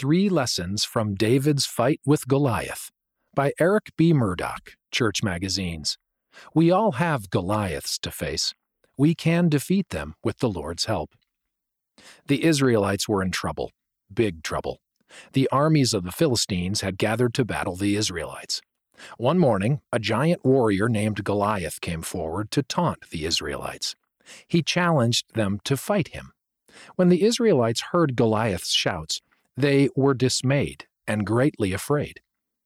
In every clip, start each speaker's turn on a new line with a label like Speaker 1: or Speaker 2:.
Speaker 1: Three Lessons from David's Fight with Goliath by Eric B. Murdock, Church Magazines. We all have Goliaths to face. We can defeat them with the Lord's help. The Israelites were in trouble, big trouble. The armies of the Philistines had gathered to battle the Israelites. One morning, a giant warrior named Goliath came forward to taunt the Israelites. He challenged them to fight him. When the Israelites heard Goliath's shouts, they were dismayed and greatly afraid.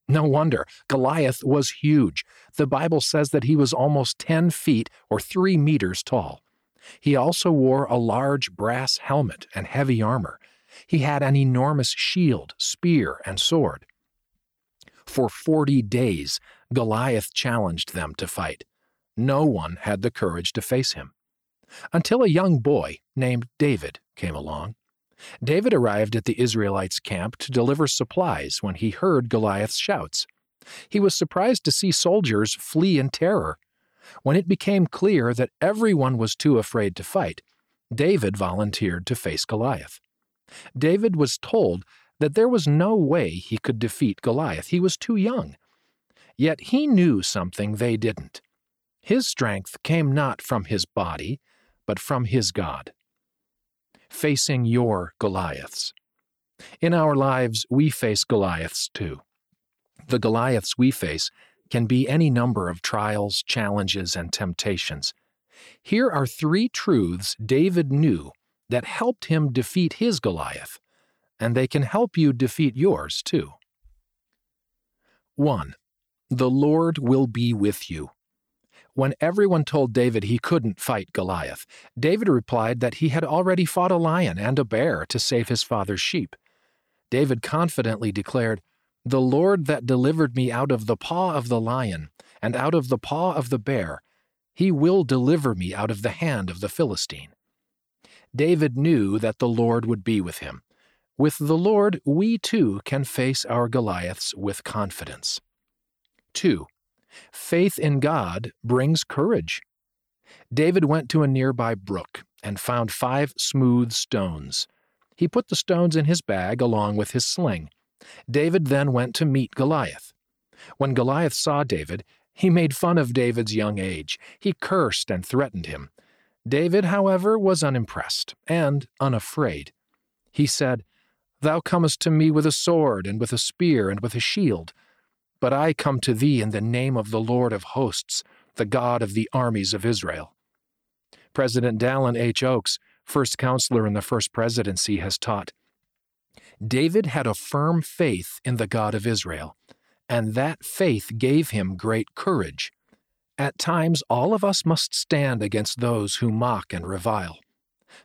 Speaker 1: No wonder, Goliath was huge. The Bible says that he was almost 10 feet or 3 meters tall. He also wore a large brass helmet and heavy armor. He had an enormous shield, spear, and sword. For 40 days, Goliath challenged them to fight. No one had the courage to face him. Until a young boy named David came along. David arrived at the Israelites' camp to deliver supplies when he heard Goliath's shouts. He was surprised to see soldiers flee in terror. When it became clear that everyone was too afraid to fight, David volunteered to face Goliath. David was told that there was no way he could defeat Goliath. He was too young. Yet he knew something they didn't. His strength came not from his body, but from his God facing your Goliaths. In our lives, we face Goliaths too. The Goliaths we face can be any number of trials, challenges, and temptations. Here are three truths David knew that helped him defeat his Goliath, and they can help you defeat yours too. 1. The Lord will be with you. When everyone told David he couldn't fight Goliath, David replied that he had already fought a lion and a bear to save his father's sheep. David confidently declared, The Lord that delivered me out of the paw of the lion and out of the paw of the bear, he will deliver me out of the hand of the Philistine. David knew that the Lord would be with him. With the Lord, we too can face our Goliaths with confidence. 2. Faith in God brings courage. David went to a nearby brook and found five smooth stones. He put the stones in his bag along with his sling. David then went to meet Goliath. When Goliath saw David, he made fun of David's young age. He cursed and threatened him. David, however, was unimpressed and unafraid. He said, Thou comest to me with a sword, and with a spear, and with a shield but I come to thee in the name of the Lord of hosts, the God of the armies of Israel. President Dallin H. Oaks, first counselor in the first presidency, has taught David had a firm faith in the God of Israel, and that faith gave him great courage. At times, all of us must stand against those who mock and revile.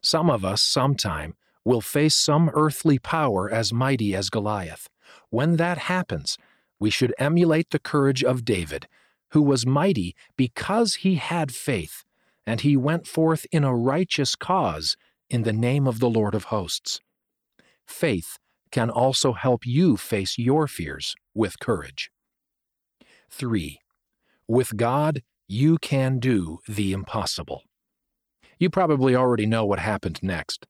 Speaker 1: Some of us, sometime, will face some earthly power as mighty as Goliath. When that happens, we should emulate the courage of David, who was mighty because he had faith, and he went forth in a righteous cause in the name of the Lord of hosts. Faith can also help you face your fears with courage. 3. With God, you can do the impossible. You probably already know what happened next.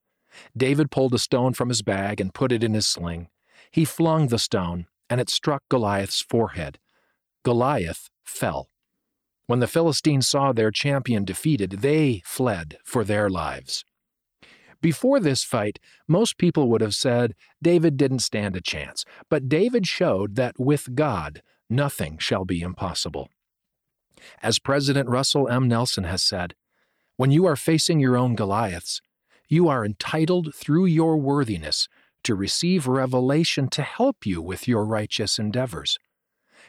Speaker 1: David pulled a stone from his bag and put it in his sling. He flung the stone, and it struck Goliath's forehead. Goliath fell. When the Philistines saw their champion defeated, they fled for their lives. Before this fight, most people would have said David didn't stand a chance, but David showed that with God, nothing shall be impossible. As President Russell M. Nelson has said, when you are facing your own Goliaths, you are entitled through your worthiness to receive revelation to help you with your righteous endeavors.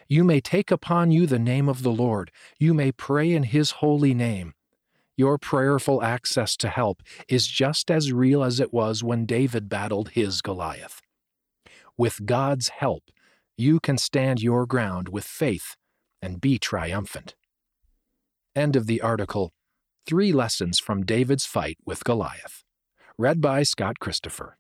Speaker 1: You may take upon you the name of the Lord. You may pray in His holy name. Your prayerful access to help is just as real as it was when David battled his Goliath. With God's help, you can stand your ground with faith and be triumphant. End of the article Three Lessons from David's Fight with Goliath. Read by Scott Christopher.